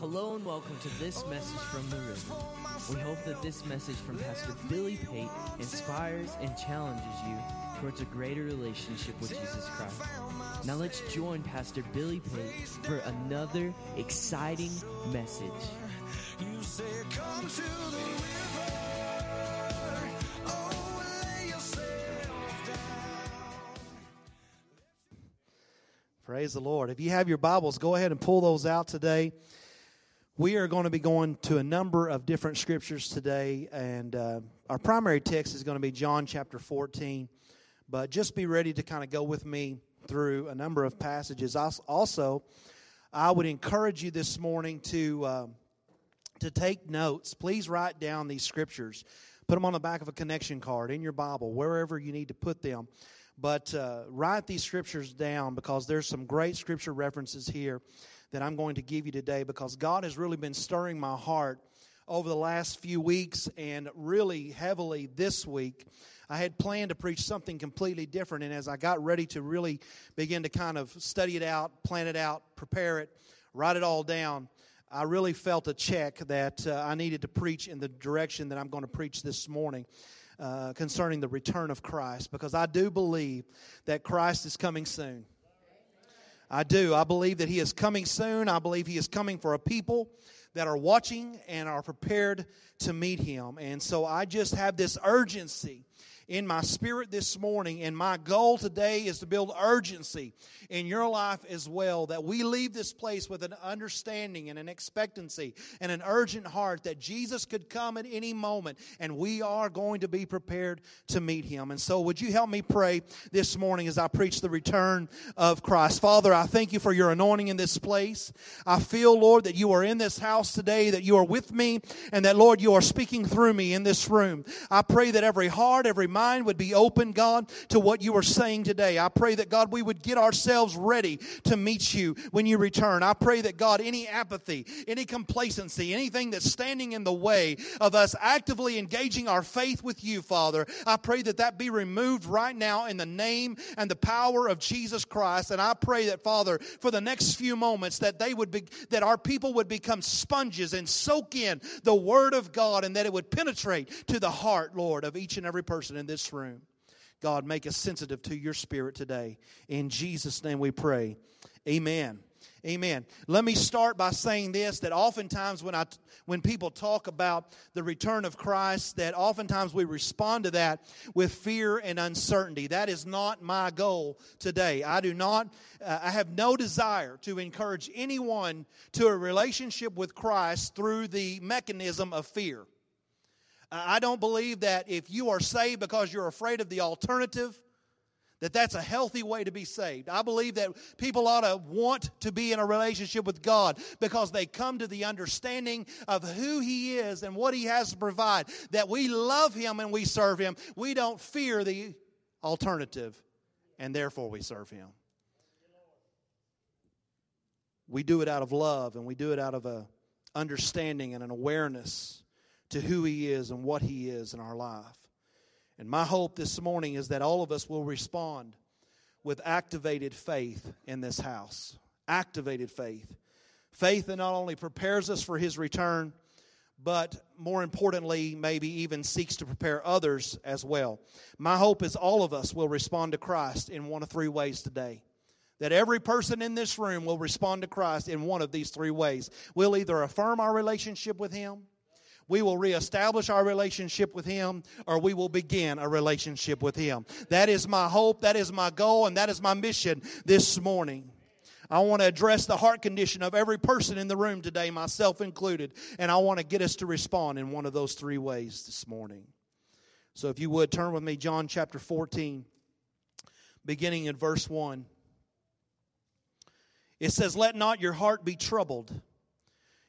Hello and welcome to this message from the river. We hope that this message from Pastor Billy Pate inspires and challenges you towards a greater relationship with Jesus Christ. Now let's join Pastor Billy Pate for another exciting message. You say, Come to the river. Oh, lay yourself down. Praise the Lord. If you have your Bibles, go ahead and pull those out today. We are going to be going to a number of different scriptures today, and uh, our primary text is going to be John chapter 14. But just be ready to kind of go with me through a number of passages. Also, I would encourage you this morning to. Uh, to take notes, please write down these scriptures. Put them on the back of a connection card in your Bible, wherever you need to put them. But uh, write these scriptures down because there's some great scripture references here that I'm going to give you today because God has really been stirring my heart over the last few weeks and really heavily this week. I had planned to preach something completely different, and as I got ready to really begin to kind of study it out, plan it out, prepare it, write it all down, I really felt a check that uh, I needed to preach in the direction that I'm going to preach this morning. Uh, concerning the return of Christ, because I do believe that Christ is coming soon. I do. I believe that He is coming soon. I believe He is coming for a people that are watching and are prepared to meet Him. And so I just have this urgency in my spirit this morning, and my goal today is to build urgency in your life as well. That we leave this place with an understanding and an expectancy and an urgent heart that Jesus could come at any moment, and we are going to be prepared to meet Him. And so, would you help me pray this morning as I preach the return of Christ? Father, I thank you for your anointing in this place. I feel, Lord, that you are in this house today, that you are with me, and that, Lord, you are speaking through me in this room. I pray that every heart, every mind would be open, God, to what you are saying today. I pray that, God, we would get ourselves ready to meet you when you return. I pray that, God, any apathy, any complacency, anything that's standing in the way of us actively engaging our faith with you, Father, I pray that that be removed right now in the name and the power of Jesus Christ. And I pray that, Father, for the next few moments, that they would be, that our people would become sponges and soak in the Word of God and that it would penetrate to the heart, Lord, of each and every person in this room. God, make us sensitive to your spirit today. In Jesus' name we pray. Amen. Amen. Let me start by saying this that oftentimes when I when people talk about the return of Christ that oftentimes we respond to that with fear and uncertainty. That is not my goal today. I do not uh, I have no desire to encourage anyone to a relationship with Christ through the mechanism of fear. I don't believe that if you are saved because you're afraid of the alternative, that that's a healthy way to be saved. I believe that people ought to want to be in a relationship with God because they come to the understanding of who He is and what He has to provide. That we love Him and we serve Him. We don't fear the alternative, and therefore we serve Him. We do it out of love and we do it out of a understanding and an awareness to who He is and what He is in our life. And my hope this morning is that all of us will respond with activated faith in this house. Activated faith. Faith that not only prepares us for His return, but more importantly, maybe even seeks to prepare others as well. My hope is all of us will respond to Christ in one of three ways today that every person in this room will respond to Christ in one of these three ways. We'll either affirm our relationship with Him, we will reestablish our relationship with Him, or we will begin a relationship with Him. That is my hope, that is my goal, and that is my mission this morning. I want to address the heart condition of every person in the room today, myself included, and I want to get us to respond in one of those three ways this morning. So if you would turn with me, John chapter 14, beginning in verse 1. It says, Let not your heart be troubled.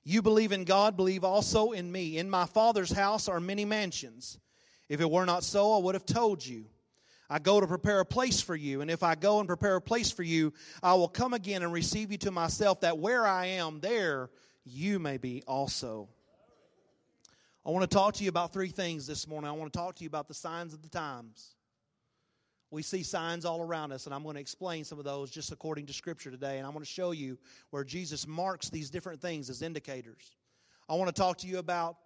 You believe in God, believe also in me. In my Father's house are many mansions. If it were not so, I would have told you. I go to prepare a place for you, and if I go and prepare a place for you, I will come again and receive you to myself, that where I am, there you may be also. I want to talk to you about three things this morning. I want to talk to you about the signs of the times. We see signs all around us, and I'm going to explain some of those just according to Scripture today. And I'm going to show you where Jesus marks these different things as indicators. I want to talk to you about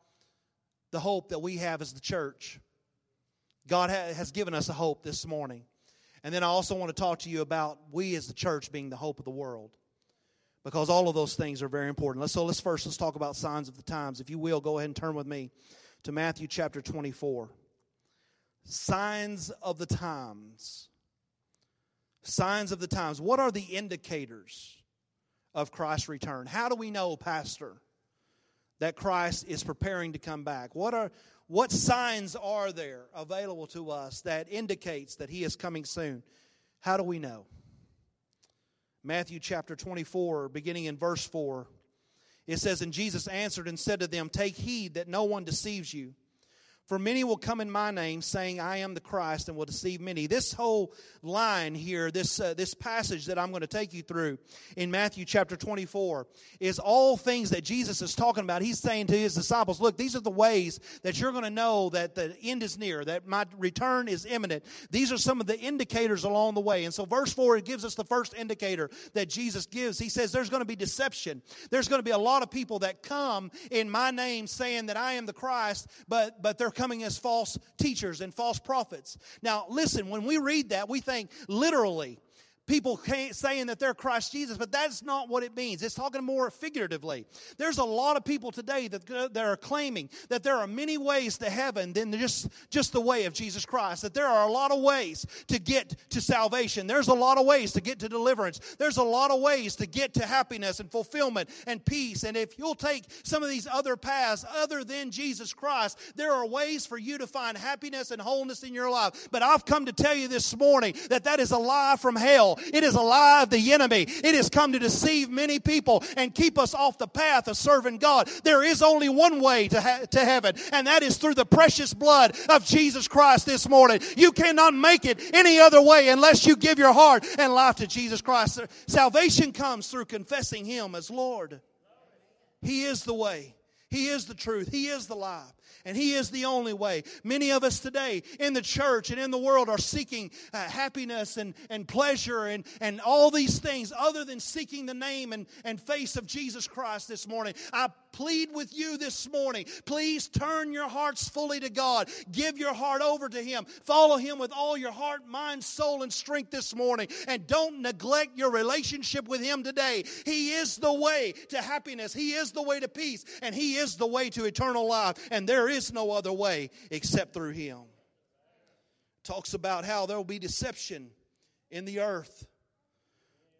the hope that we have as the church. God has given us a hope this morning. And then I also want to talk to you about we as the church being the hope of the world. Because all of those things are very important. So let's first let's talk about signs of the times. If you will, go ahead and turn with me to Matthew chapter 24. Signs of the times. Signs of the times. What are the indicators of Christ's return? How do we know, Pastor, that Christ is preparing to come back? What are what signs are there available to us that indicates that he is coming soon? How do we know? Matthew chapter 24, beginning in verse 4, it says, And Jesus answered and said to them, Take heed that no one deceives you. For many will come in my name, saying, I am the Christ, and will deceive many. This whole line here, this, uh, this passage that I'm going to take you through in Matthew chapter 24, is all things that Jesus is talking about. He's saying to his disciples, Look, these are the ways that you're going to know that the end is near, that my return is imminent. These are some of the indicators along the way. And so, verse 4, it gives us the first indicator that Jesus gives. He says, There's going to be deception. There's going to be a lot of people that come in my name saying that I am the Christ, but, but they're coming as false teachers and false prophets. Now, listen, when we read that, we think literally people saying that they're Christ Jesus, but that's not what it means. It's talking more figuratively. There's a lot of people today that, that are claiming that there are many ways to heaven than just, just the way of Jesus Christ, that there are a lot of ways to get to salvation. There's a lot of ways to get to deliverance. There's a lot of ways to get to happiness and fulfillment and peace. And if you'll take some of these other paths other than Jesus Christ, there are ways for you to find happiness and wholeness in your life. But I've come to tell you this morning that that is a lie from hell. It is a lie of the enemy. It has come to deceive many people and keep us off the path of serving God. There is only one way to, ha- to heaven, and that is through the precious blood of Jesus Christ this morning. You cannot make it any other way unless you give your heart and life to Jesus Christ. Salvation comes through confessing Him as Lord. He is the way. He is the truth. He is the life and He is the only way. Many of us today in the church and in the world are seeking uh, happiness and, and pleasure and, and all these things other than seeking the name and, and face of Jesus Christ this morning. I plead with you this morning. Please turn your hearts fully to God. Give your heart over to Him. Follow Him with all your heart, mind, soul, and strength this morning. And don't neglect your relationship with Him today. He is the way to happiness, He is the way to peace, and He is the way to eternal life. And there is no other way except through Him. Talks about how there will be deception in the earth,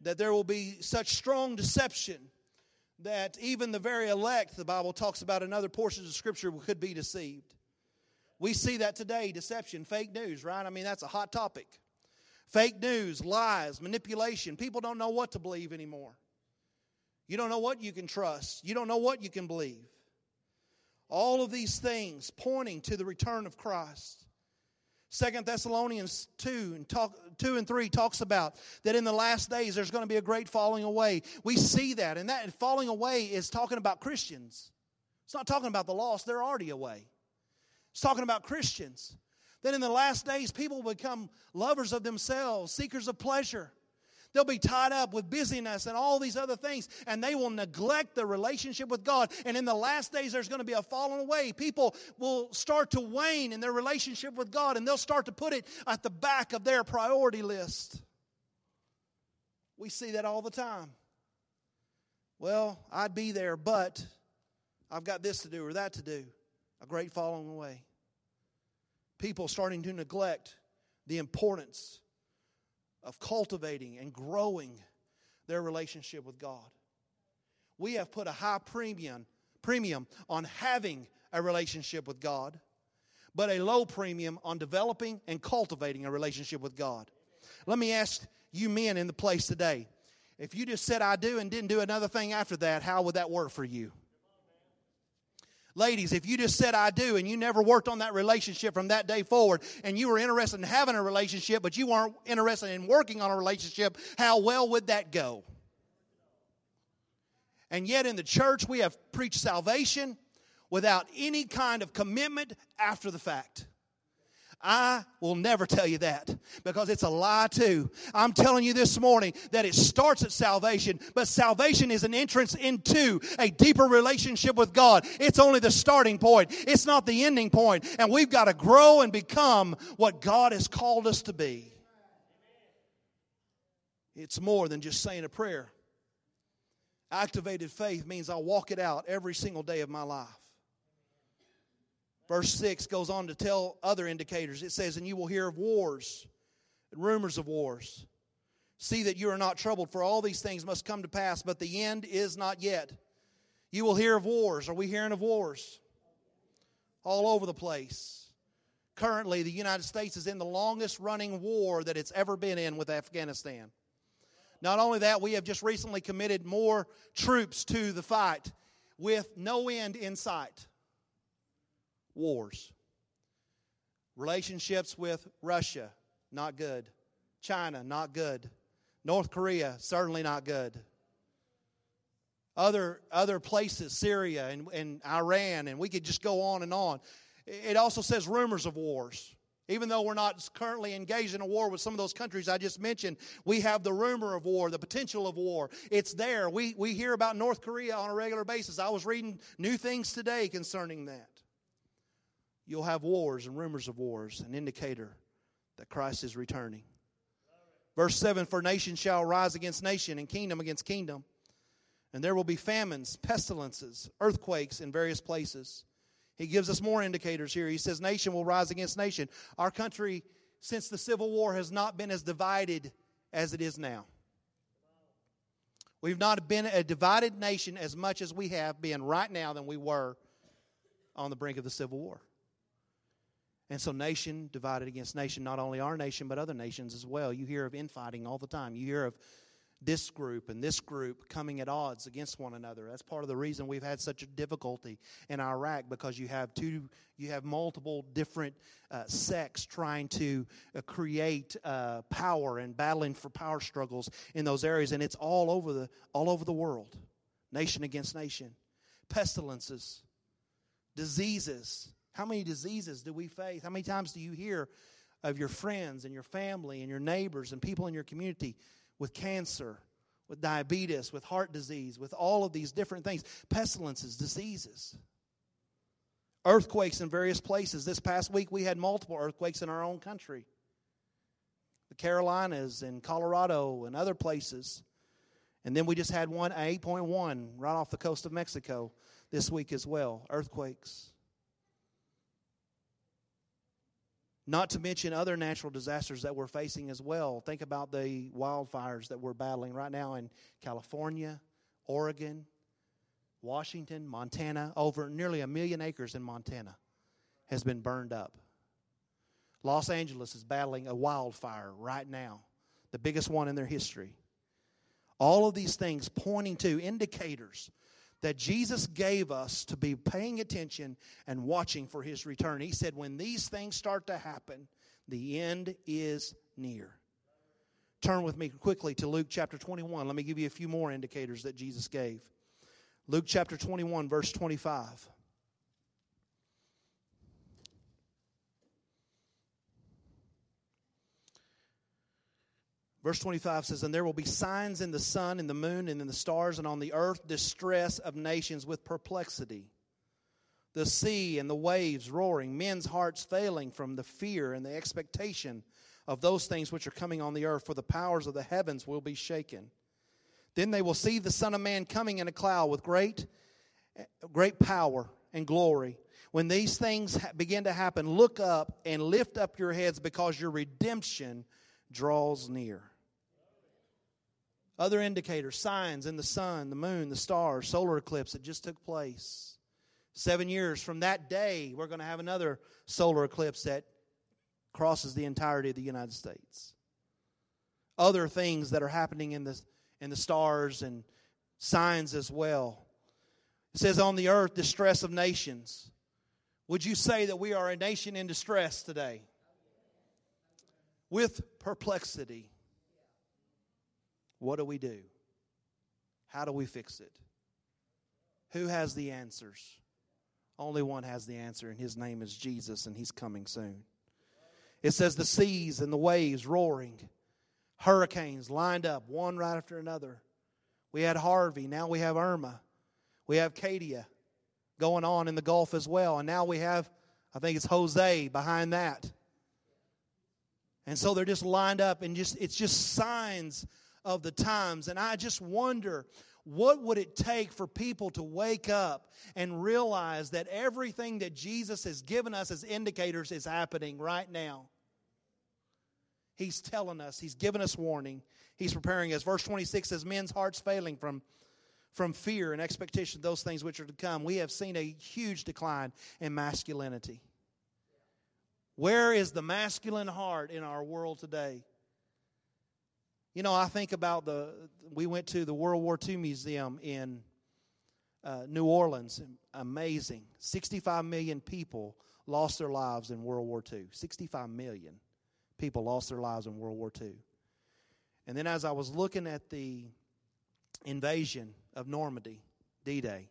that there will be such strong deception that even the very elect, the Bible talks about in other portions of Scripture, could be deceived. We see that today deception, fake news, right? I mean, that's a hot topic. Fake news, lies, manipulation. People don't know what to believe anymore. You don't know what you can trust, you don't know what you can believe. All of these things pointing to the return of Christ. Second Thessalonians 2 and talk, 2 and 3 talks about that in the last days there's going to be a great falling away. We see that, and that falling away is talking about Christians. It's not talking about the lost, they're already away. It's talking about Christians. That in the last days people become lovers of themselves, seekers of pleasure They'll be tied up with busyness and all these other things, and they will neglect the relationship with God. And in the last days, there's going to be a falling away. People will start to wane in their relationship with God, and they'll start to put it at the back of their priority list. We see that all the time. Well, I'd be there, but I've got this to do or that to do. A great falling away. People starting to neglect the importance of cultivating and growing their relationship with God. We have put a high premium, premium on having a relationship with God, but a low premium on developing and cultivating a relationship with God. Let me ask you men in the place today if you just said I do and didn't do another thing after that, how would that work for you? Ladies, if you just said I do and you never worked on that relationship from that day forward and you were interested in having a relationship but you weren't interested in working on a relationship, how well would that go? And yet in the church we have preached salvation without any kind of commitment after the fact. I will never tell you that because it's a lie too. I'm telling you this morning that it starts at salvation, but salvation is an entrance into a deeper relationship with God. It's only the starting point. It's not the ending point. And we've got to grow and become what God has called us to be. It's more than just saying a prayer. Activated faith means I'll walk it out every single day of my life. Verse 6 goes on to tell other indicators. It says, And you will hear of wars and rumors of wars. See that you are not troubled, for all these things must come to pass, but the end is not yet. You will hear of wars. Are we hearing of wars? All over the place. Currently, the United States is in the longest running war that it's ever been in with Afghanistan. Not only that, we have just recently committed more troops to the fight with no end in sight wars. Relationships with Russia, not good. China, not good. North Korea, certainly not good. Other, other places, Syria and, and Iran, and we could just go on and on. It also says rumors of wars. Even though we're not currently engaged in a war with some of those countries I just mentioned, we have the rumor of war, the potential of war. It's there. We, we hear about North Korea on a regular basis. I was reading new things today concerning that. You'll have wars and rumors of wars, an indicator that Christ is returning. Verse 7 For nation shall rise against nation, and kingdom against kingdom. And there will be famines, pestilences, earthquakes in various places. He gives us more indicators here. He says, Nation will rise against nation. Our country, since the Civil War, has not been as divided as it is now. We've not been a divided nation as much as we have been right now than we were on the brink of the Civil War. And so, nation divided against nation, not only our nation, but other nations as well. You hear of infighting all the time. You hear of this group and this group coming at odds against one another. That's part of the reason we've had such a difficulty in Iraq because you have two, you have multiple different uh, sects trying to uh, create uh, power and battling for power struggles in those areas, and it's all over the all over the world, nation against nation, pestilences, diseases. How many diseases do we face? How many times do you hear of your friends and your family and your neighbors and people in your community? with cancer, with diabetes, with heart disease, with all of these different things, pestilences, diseases, earthquakes in various places. This past week, we had multiple earthquakes in our own country the Carolinas and Colorado and other places. And then we just had one 8.1 right off the coast of Mexico this week as well. Earthquakes. Not to mention other natural disasters that we're facing as well. Think about the wildfires that we're battling right now in California, Oregon, Washington, Montana. Over nearly a million acres in Montana has been burned up. Los Angeles is battling a wildfire right now, the biggest one in their history. All of these things pointing to indicators that Jesus gave us to be paying attention and watching for his return. He said, when these things start to happen, the end is near. Turn with me quickly to Luke chapter 21. Let me give you a few more indicators that Jesus gave. Luke chapter 21, verse 25. Verse 25 says, And there will be signs in the sun, and the moon, and in the stars, and on the earth distress of nations with perplexity. The sea and the waves roaring, men's hearts failing from the fear and the expectation of those things which are coming on the earth, for the powers of the heavens will be shaken. Then they will see the Son of Man coming in a cloud with great, great power and glory. When these things begin to happen, look up and lift up your heads because your redemption draws near. Other indicators, signs in the sun, the moon, the stars, solar eclipse that just took place. Seven years from that day, we're going to have another solar eclipse that crosses the entirety of the United States. Other things that are happening in the, in the stars and signs as well. It says, On the earth, distress of nations. Would you say that we are a nation in distress today? With perplexity what do we do? How do we fix it? Who has the answers? Only one has the answer, and his name is Jesus, and he's coming soon. It says the seas and the waves roaring, hurricanes lined up, one right after another. We had Harvey, now we have Irma. We have Katia going on in the Gulf as well. And now we have, I think it's Jose behind that. And so they're just lined up and just it's just signs of the times. And I just wonder what would it take for people to wake up and realize that everything that Jesus has given us as indicators is happening right now? He's telling us, He's given us warning, He's preparing us. Verse 26 says, Men's hearts failing from, from fear and expectation of those things which are to come. We have seen a huge decline in masculinity. Where is the masculine heart in our world today? You know, I think about the, we went to the World War II Museum in uh, New Orleans. Amazing. 65 million people lost their lives in World War II. 65 million people lost their lives in World War II. And then as I was looking at the invasion of Normandy, D Day,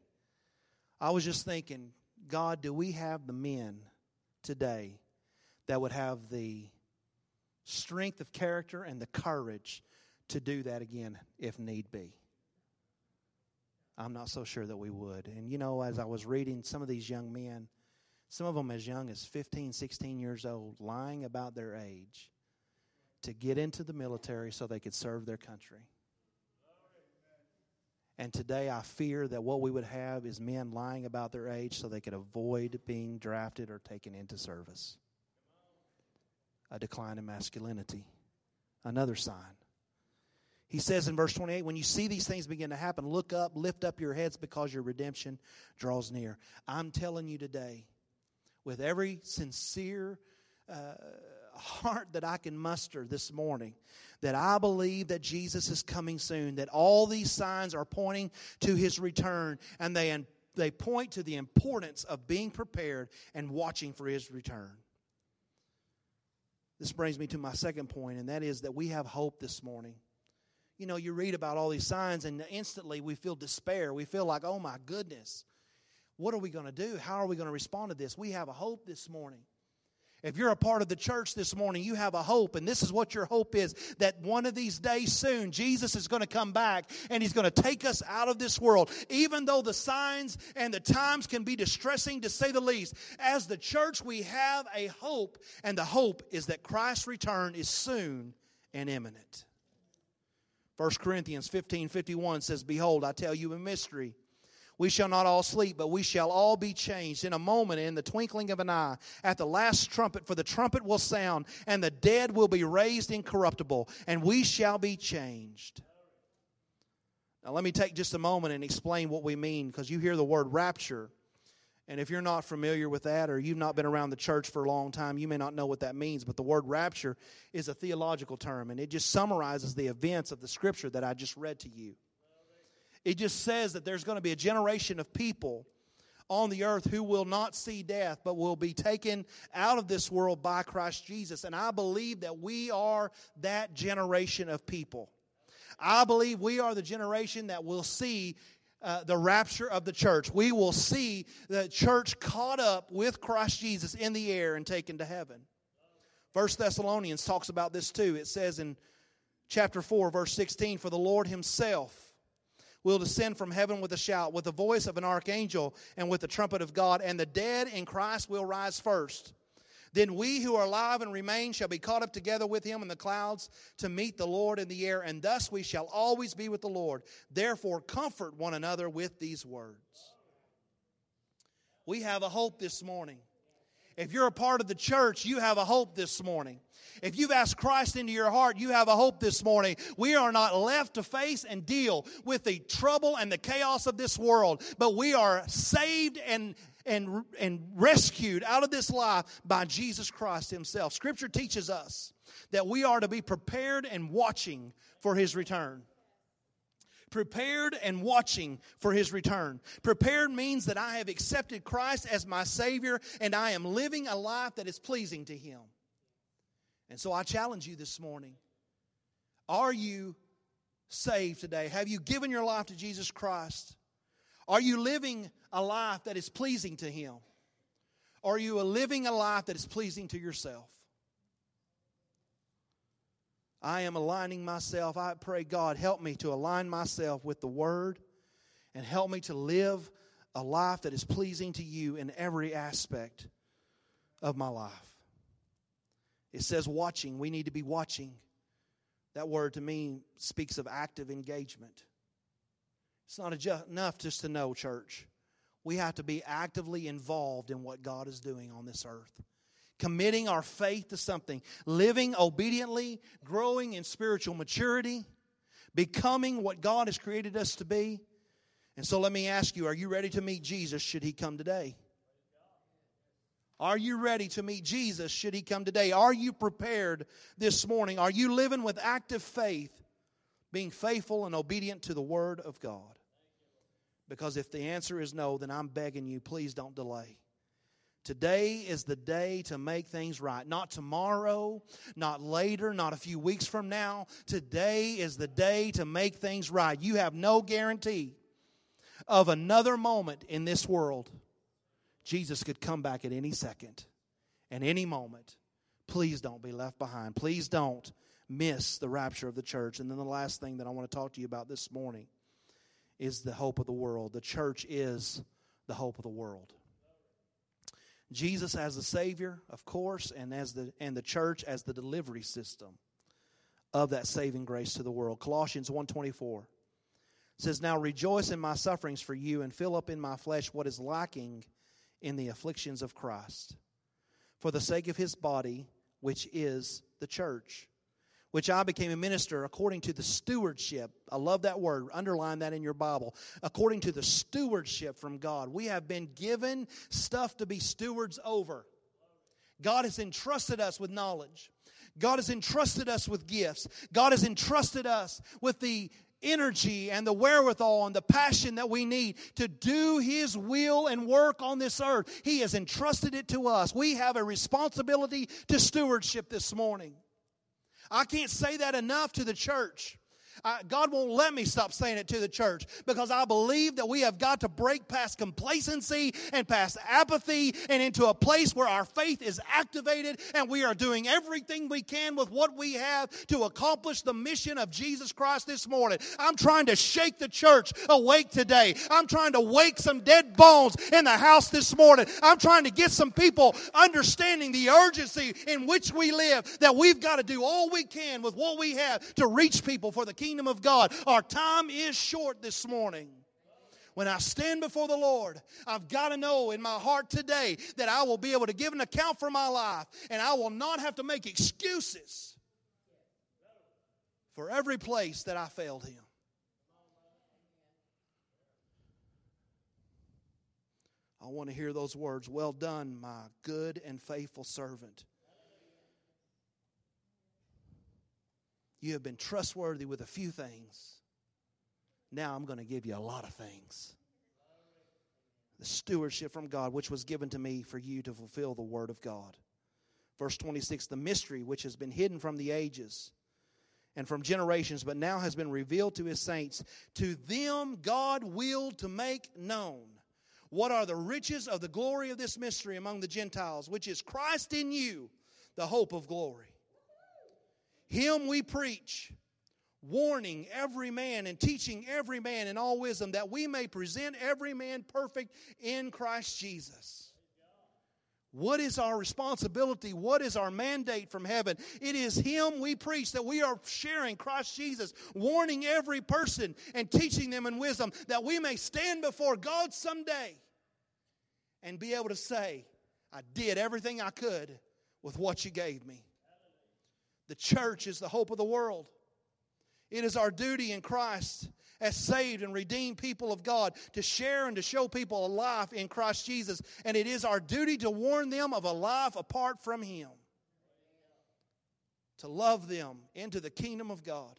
I was just thinking, God, do we have the men today that would have the strength of character and the courage to do that again if need be? I'm not so sure that we would. And you know, as I was reading some of these young men, some of them as young as 15, 16 years old, lying about their age to get into the military so they could serve their country. And today I fear that what we would have is men lying about their age so they could avoid being drafted or taken into service. A decline in masculinity. Another sign. He says in verse 28 when you see these things begin to happen, look up, lift up your heads because your redemption draws near. I'm telling you today, with every sincere uh, heart that I can muster this morning, that I believe that Jesus is coming soon, that all these signs are pointing to his return, and they, they point to the importance of being prepared and watching for his return. This brings me to my second point, and that is that we have hope this morning. You know, you read about all these signs, and instantly we feel despair. We feel like, oh my goodness, what are we going to do? How are we going to respond to this? We have a hope this morning. If you're a part of the church this morning, you have a hope, and this is what your hope is that one of these days soon, Jesus is going to come back and he's going to take us out of this world. Even though the signs and the times can be distressing to say the least, as the church, we have a hope, and the hope is that Christ's return is soon and imminent. 1 Corinthians 15 51 says, Behold, I tell you a mystery. We shall not all sleep, but we shall all be changed in a moment, in the twinkling of an eye, at the last trumpet, for the trumpet will sound, and the dead will be raised incorruptible, and we shall be changed. Now, let me take just a moment and explain what we mean, because you hear the word rapture. And if you're not familiar with that, or you've not been around the church for a long time, you may not know what that means. But the word rapture is a theological term, and it just summarizes the events of the scripture that I just read to you. It just says that there's going to be a generation of people on the earth who will not see death, but will be taken out of this world by Christ Jesus. And I believe that we are that generation of people. I believe we are the generation that will see uh, the rapture of the church. We will see the church caught up with Christ Jesus in the air and taken to heaven. First Thessalonians talks about this too. It says in chapter 4, verse 16, For the Lord himself will descend from heaven with a shout, with the voice of an archangel, and with the trumpet of God, and the dead in Christ will rise first. Then we who are alive and remain shall be caught up together with him in the clouds to meet the Lord in the air, and thus we shall always be with the Lord. Therefore, comfort one another with these words. We have a hope this morning. If you're a part of the church, you have a hope this morning. If you've asked Christ into your heart, you have a hope this morning. We are not left to face and deal with the trouble and the chaos of this world, but we are saved and and, and rescued out of this life by Jesus Christ Himself. Scripture teaches us that we are to be prepared and watching for His return prepared and watching for his return. Prepared means that I have accepted Christ as my Savior and I am living a life that is pleasing to him. And so I challenge you this morning Are you saved today? Have you given your life to Jesus Christ? Are you living a life that is pleasing to him? Are you living a life that is pleasing to yourself? I am aligning myself. I pray, God, help me to align myself with the Word and help me to live a life that is pleasing to you in every aspect of my life. It says watching. We need to be watching. That word to me speaks of active engagement. It's not enough just to know, church. We have to be actively involved in what God is doing on this earth. Committing our faith to something, living obediently, growing in spiritual maturity, becoming what God has created us to be. And so let me ask you are you ready to meet Jesus should he come today? Are you ready to meet Jesus should he come today? Are you prepared this morning? Are you living with active faith, being faithful and obedient to the Word of God? Because if the answer is no, then I'm begging you, please don't delay. Today is the day to make things right. Not tomorrow, not later, not a few weeks from now. Today is the day to make things right. You have no guarantee of another moment in this world. Jesus could come back at any second and any moment. Please don't be left behind. Please don't miss the rapture of the church. And then the last thing that I want to talk to you about this morning is the hope of the world. The church is the hope of the world. Jesus as the Savior, of course, and as the and the church as the delivery system of that saving grace to the world. Colossians 124 says, Now rejoice in my sufferings for you, and fill up in my flesh what is lacking in the afflictions of Christ, for the sake of his body, which is the church, which I became a minister according to the stewardship. I love that word. Underline that in your Bible. According to the stewardship from God. We have been given stuff to be stewards over. God has entrusted us with knowledge. God has entrusted us with gifts. God has entrusted us with the energy and the wherewithal and the passion that we need to do His will and work on this earth. He has entrusted it to us. We have a responsibility to stewardship this morning. I can't say that enough to the church. I, God won't let me stop saying it to the church because I believe that we have got to break past complacency and past apathy and into a place where our faith is activated and we are doing everything we can with what we have to accomplish the mission of Jesus Christ this morning. I'm trying to shake the church awake today. I'm trying to wake some dead bones in the house this morning. I'm trying to get some people understanding the urgency in which we live that we've got to do all we can with what we have to reach people for the kingdom kingdom of God. Our time is short this morning. When I stand before the Lord, I've got to know in my heart today that I will be able to give an account for my life and I will not have to make excuses for every place that I failed Him. I want to hear those words Well done, my good and faithful servant. You have been trustworthy with a few things. Now I'm going to give you a lot of things. The stewardship from God, which was given to me for you to fulfill the word of God. Verse 26 the mystery which has been hidden from the ages and from generations, but now has been revealed to his saints. To them God willed to make known what are the riches of the glory of this mystery among the Gentiles, which is Christ in you, the hope of glory. Him we preach, warning every man and teaching every man in all wisdom, that we may present every man perfect in Christ Jesus. What is our responsibility? What is our mandate from heaven? It is Him we preach that we are sharing Christ Jesus, warning every person and teaching them in wisdom that we may stand before God someday and be able to say, I did everything I could with what you gave me. The church is the hope of the world. It is our duty in Christ as saved and redeemed people of God to share and to show people a life in Christ Jesus. And it is our duty to warn them of a life apart from Him, to love them into the kingdom of God.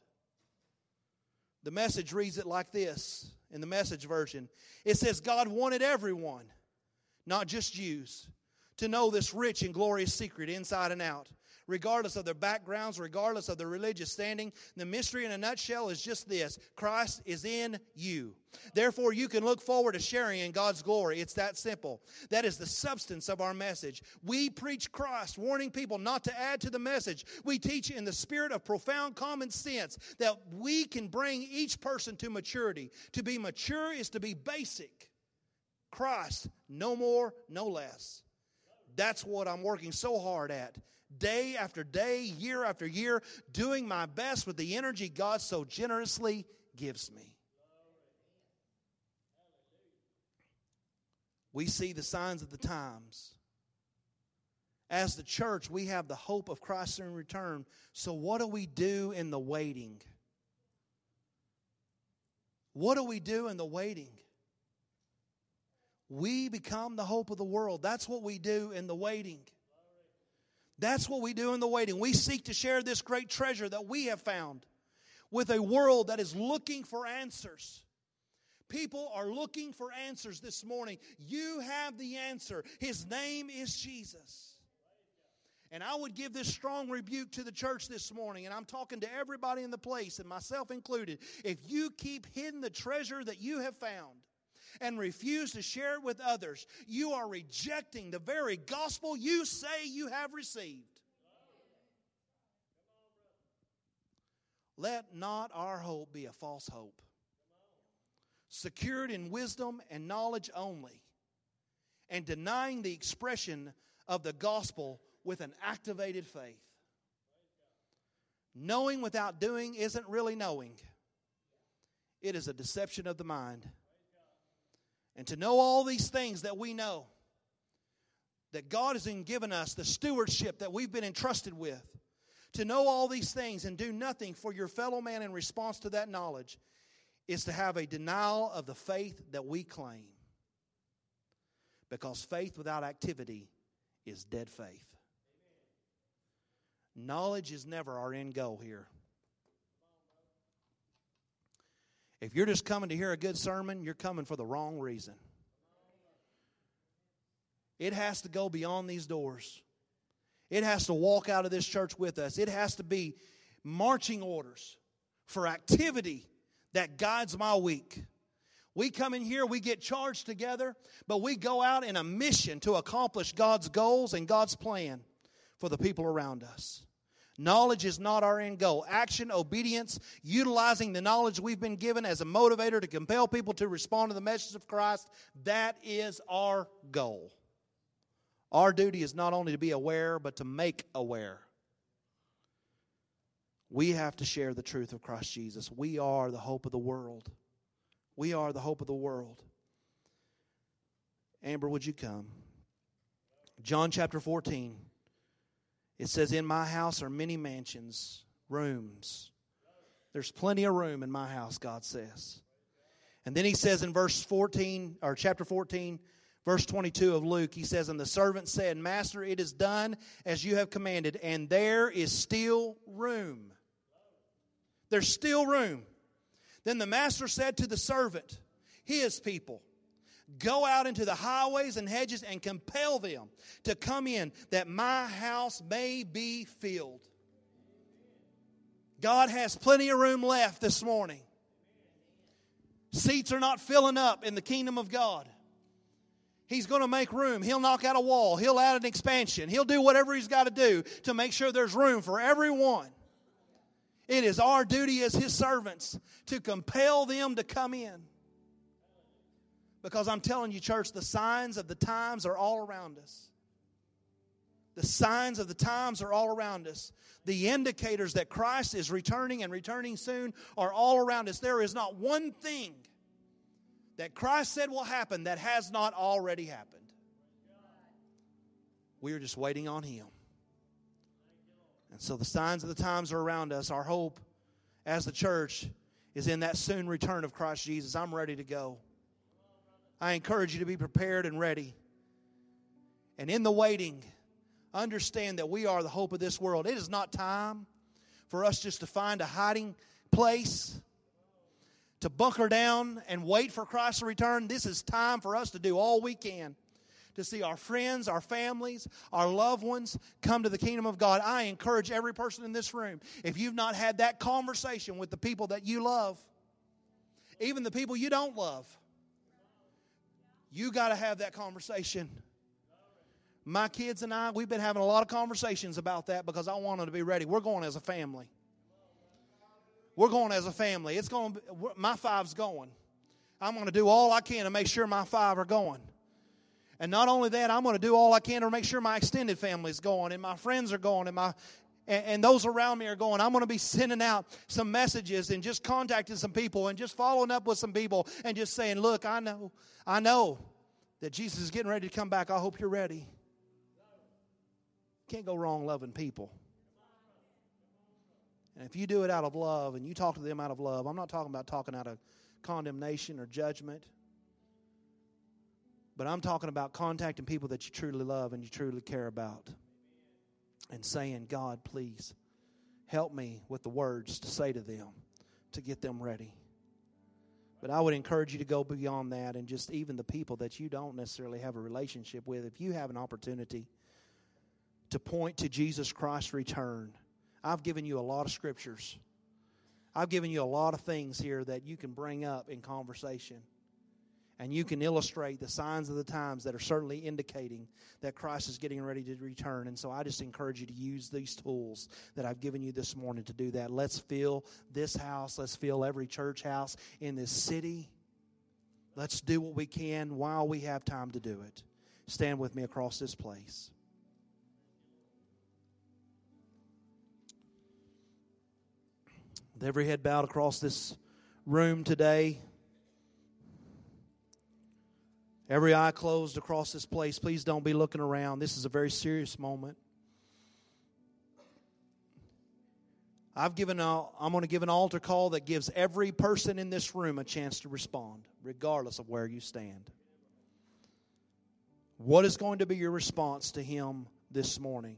The message reads it like this in the message version it says, God wanted everyone, not just Jews, to know this rich and glorious secret inside and out regardless of their backgrounds, regardless of their religious standing. The mystery in a nutshell is just this Christ is in you. Therefore, you can look forward to sharing in God's glory. It's that simple. That is the substance of our message. We preach Christ, warning people not to add to the message. We teach in the spirit of profound common sense that we can bring each person to maturity. To be mature is to be basic. Christ, no more, no less. That's what I'm working so hard at day after day, year after year, doing my best with the energy God so generously gives me. We see the signs of the times. As the church, we have the hope of Christ's soon return. So, what do we do in the waiting? What do we do in the waiting? We become the hope of the world. That's what we do in the waiting. That's what we do in the waiting. We seek to share this great treasure that we have found with a world that is looking for answers. People are looking for answers this morning. You have the answer. His name is Jesus. And I would give this strong rebuke to the church this morning, and I'm talking to everybody in the place, and myself included. If you keep hidden the treasure that you have found, and refuse to share it with others, you are rejecting the very gospel you say you have received. Let not our hope be a false hope, secured in wisdom and knowledge only, and denying the expression of the gospel with an activated faith. Knowing without doing isn't really knowing, it is a deception of the mind. And to know all these things that we know, that God has given us, the stewardship that we've been entrusted with, to know all these things and do nothing for your fellow man in response to that knowledge is to have a denial of the faith that we claim. Because faith without activity is dead faith. Knowledge is never our end goal here. If you're just coming to hear a good sermon, you're coming for the wrong reason. It has to go beyond these doors. It has to walk out of this church with us. It has to be marching orders for activity that guides my week. We come in here, we get charged together, but we go out in a mission to accomplish God's goals and God's plan for the people around us. Knowledge is not our end goal. Action, obedience, utilizing the knowledge we've been given as a motivator to compel people to respond to the message of Christ, that is our goal. Our duty is not only to be aware, but to make aware. We have to share the truth of Christ Jesus. We are the hope of the world. We are the hope of the world. Amber, would you come? John chapter 14. It says, In my house are many mansions, rooms. There's plenty of room in my house, God says. And then he says in verse 14, or chapter 14, verse 22 of Luke, he says, And the servant said, Master, it is done as you have commanded, and there is still room. There's still room. Then the master said to the servant, his people, Go out into the highways and hedges and compel them to come in that my house may be filled. God has plenty of room left this morning. Seats are not filling up in the kingdom of God. He's going to make room. He'll knock out a wall. He'll add an expansion. He'll do whatever he's got to do to make sure there's room for everyone. It is our duty as his servants to compel them to come in. Because I'm telling you, church, the signs of the times are all around us. The signs of the times are all around us. The indicators that Christ is returning and returning soon are all around us. There is not one thing that Christ said will happen that has not already happened. We are just waiting on Him. And so the signs of the times are around us. Our hope as the church is in that soon return of Christ Jesus. I'm ready to go. I encourage you to be prepared and ready. And in the waiting, understand that we are the hope of this world. It is not time for us just to find a hiding place, to bunker down and wait for Christ to return. This is time for us to do all we can to see our friends, our families, our loved ones come to the kingdom of God. I encourage every person in this room, if you've not had that conversation with the people that you love, even the people you don't love, you got to have that conversation. My kids and I, we've been having a lot of conversations about that because I want them to be ready. We're going as a family. We're going as a family. It's going. My five's going. I'm going to do all I can to make sure my five are going. And not only that, I'm going to do all I can to make sure my extended family is going, and my friends are going, and my and, and those around me are going. I'm going to be sending out some messages and just contacting some people and just following up with some people and just saying, "Look, I know, I know that Jesus is getting ready to come back. I hope you're ready." Can't go wrong loving people. And if you do it out of love and you talk to them out of love, I'm not talking about talking out of condemnation or judgment. But I'm talking about contacting people that you truly love and you truly care about and saying, God, please help me with the words to say to them to get them ready. But I would encourage you to go beyond that and just even the people that you don't necessarily have a relationship with, if you have an opportunity to point to Jesus Christ's return, I've given you a lot of scriptures. I've given you a lot of things here that you can bring up in conversation and you can illustrate the signs of the times that are certainly indicating that Christ is getting ready to return. And so I just encourage you to use these tools that I've given you this morning to do that. Let's fill this house, let's fill every church house in this city. Let's do what we can while we have time to do it. Stand with me across this place. With every head bowed across this room today, Every eye closed across this place. Please don't be looking around. This is a very serious moment. I've given a, I'm going to give an altar call that gives every person in this room a chance to respond, regardless of where you stand. What is going to be your response to Him this morning?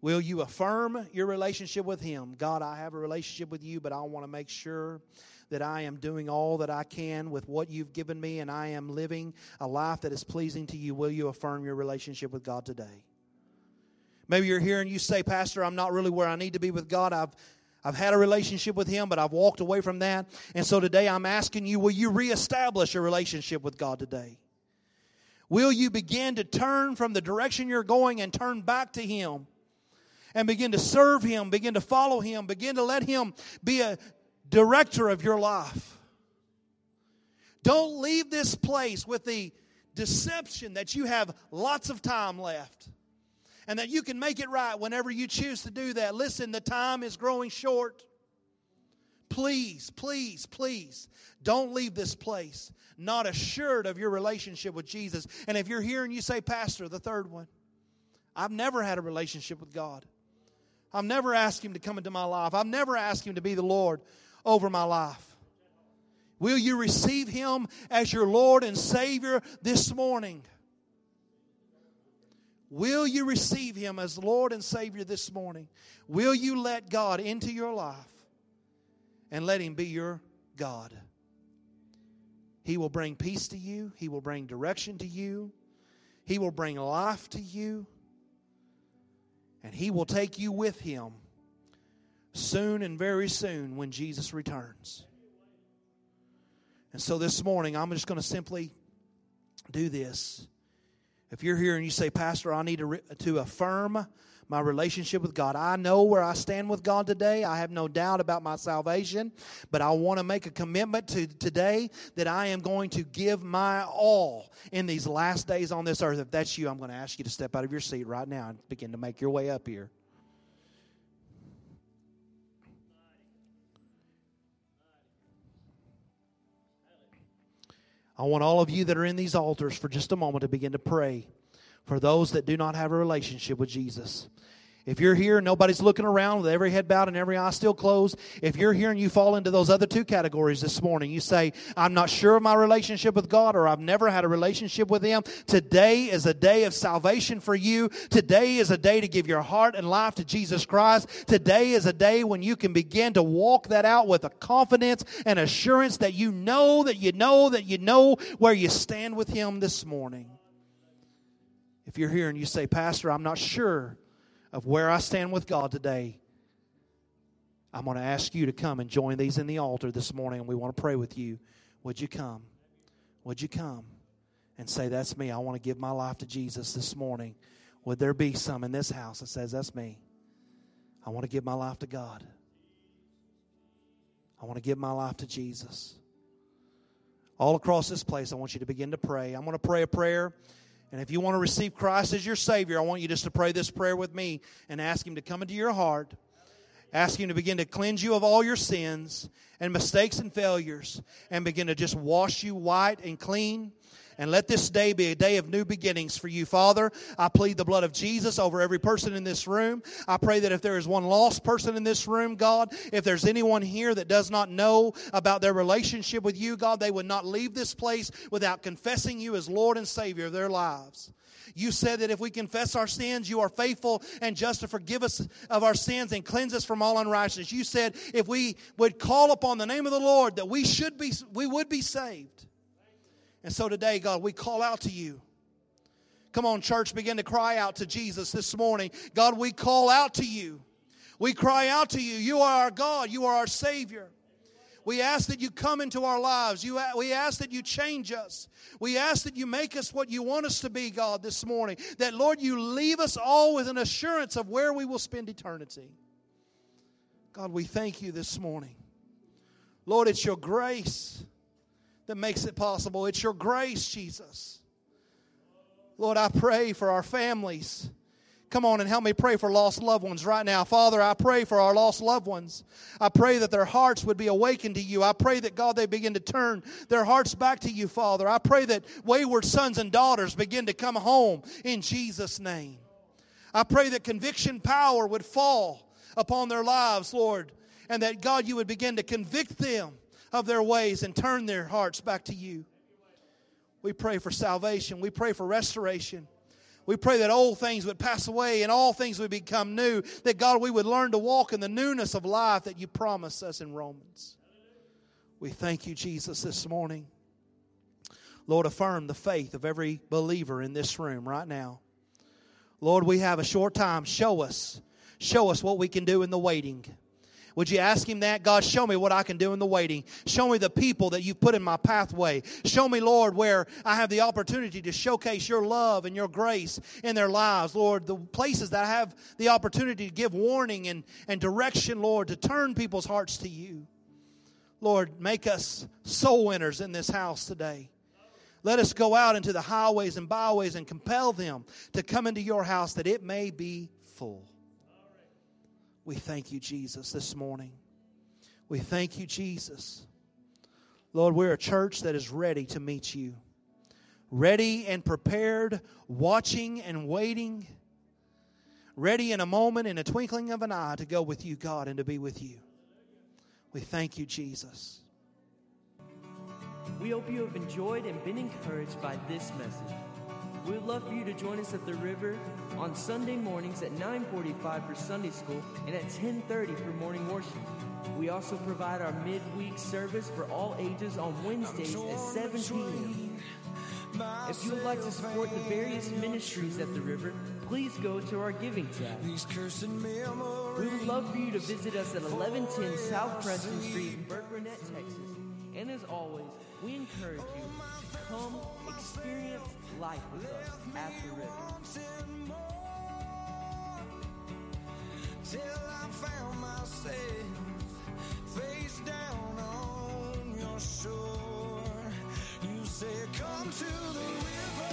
Will you affirm your relationship with Him? God, I have a relationship with you, but I want to make sure that I am doing all that I can with what you've given me and I am living a life that is pleasing to you. Will you affirm your relationship with God today? Maybe you're here and you say, Pastor, I'm not really where I need to be with God. I've I've had a relationship with Him, but I've walked away from that. And so today I'm asking you, will you reestablish a relationship with God today? Will you begin to turn from the direction you're going and turn back to Him? And begin to serve Him, begin to follow Him, begin to let Him be a director of your life. Don't leave this place with the deception that you have lots of time left and that you can make it right whenever you choose to do that. Listen, the time is growing short. Please, please, please don't leave this place not assured of your relationship with Jesus. And if you're here and you say, Pastor, the third one, I've never had a relationship with God. I've never asked Him to come into my life. I've never asked Him to be the Lord over my life. Will you receive Him as your Lord and Savior this morning? Will you receive Him as Lord and Savior this morning? Will you let God into your life and let Him be your God? He will bring peace to you, He will bring direction to you, He will bring life to you, and He will take you with Him soon and very soon when Jesus returns. And so this morning, I'm just going to simply do this. If you're here and you say, Pastor, I need to, re- to affirm my relationship with God. I know where I stand with God today. I have no doubt about my salvation, but I want to make a commitment to today that I am going to give my all in these last days on this earth. If that's you, I'm going to ask you to step out of your seat right now and begin to make your way up here. I want all of you that are in these altars for just a moment to begin to pray for those that do not have a relationship with Jesus. If you're here and nobody's looking around with every head bowed and every eye still closed, if you're here and you fall into those other two categories this morning, you say, I'm not sure of my relationship with God or I've never had a relationship with Him. Today is a day of salvation for you. Today is a day to give your heart and life to Jesus Christ. Today is a day when you can begin to walk that out with a confidence and assurance that you know that you know that you know where you stand with Him this morning. If you're here and you say, Pastor, I'm not sure of where I stand with God today, I'm going to ask you to come and join these in the altar this morning, and we want to pray with you. Would you come? Would you come and say, That's me? I want to give my life to Jesus this morning. Would there be some in this house that says, That's me? I want to give my life to God. I want to give my life to Jesus. All across this place, I want you to begin to pray. I'm going to pray a prayer. And if you want to receive Christ as your Savior, I want you just to pray this prayer with me and ask Him to come into your heart. Ask Him to begin to cleanse you of all your sins and mistakes and failures and begin to just wash you white and clean and let this day be a day of new beginnings for you, Father. I plead the blood of Jesus over every person in this room. I pray that if there is one lost person in this room, God, if there's anyone here that does not know about their relationship with you, God, they would not leave this place without confessing you as Lord and Savior of their lives. You said that if we confess our sins, you are faithful and just to forgive us of our sins and cleanse us from all unrighteousness. You said if we would call upon the name of the Lord, that we should be, we would be saved. And so today, God, we call out to you. Come on, church, begin to cry out to Jesus this morning. God, we call out to you. We cry out to you. You are our God. You are our Savior. We ask that you come into our lives. You, we ask that you change us. We ask that you make us what you want us to be, God, this morning. That, Lord, you leave us all with an assurance of where we will spend eternity. God, we thank you this morning. Lord, it's your grace that makes it possible. It's your grace, Jesus. Lord, I pray for our families. Come on and help me pray for lost loved ones right now. Father, I pray for our lost loved ones. I pray that their hearts would be awakened to you. I pray that, God, they begin to turn their hearts back to you, Father. I pray that wayward sons and daughters begin to come home in Jesus' name. I pray that conviction power would fall upon their lives, Lord, and that, God, you would begin to convict them of their ways and turn their hearts back to you. We pray for salvation. We pray for restoration. We pray that old things would pass away and all things would become new. That God, we would learn to walk in the newness of life that you promised us in Romans. We thank you, Jesus, this morning. Lord, affirm the faith of every believer in this room right now. Lord, we have a short time. Show us. Show us what we can do in the waiting. Would you ask him that? God, show me what I can do in the waiting. Show me the people that you've put in my pathway. Show me, Lord, where I have the opportunity to showcase your love and your grace in their lives. Lord, the places that I have the opportunity to give warning and, and direction, Lord, to turn people's hearts to you. Lord, make us soul winners in this house today. Let us go out into the highways and byways and compel them to come into your house that it may be full. We thank you, Jesus, this morning. We thank you, Jesus. Lord, we're a church that is ready to meet you, ready and prepared, watching and waiting, ready in a moment, in a twinkling of an eye, to go with you, God, and to be with you. We thank you, Jesus. We hope you have enjoyed and been encouraged by this message. We would love for you to join us at the river on Sunday mornings at 9:45 for Sunday school and at 10:30 for morning worship. We also provide our midweek service for all ages on Wednesdays at 7 p.m. If you would like to support the various ministries at the river, please go to our giving tab. We would love for you to visit us at 1110 South Preston Street in Burkburnett, Texas. And as always, we encourage you Come experience life with us at the river. Till I found myself face down on your shore. You say, Come to the river.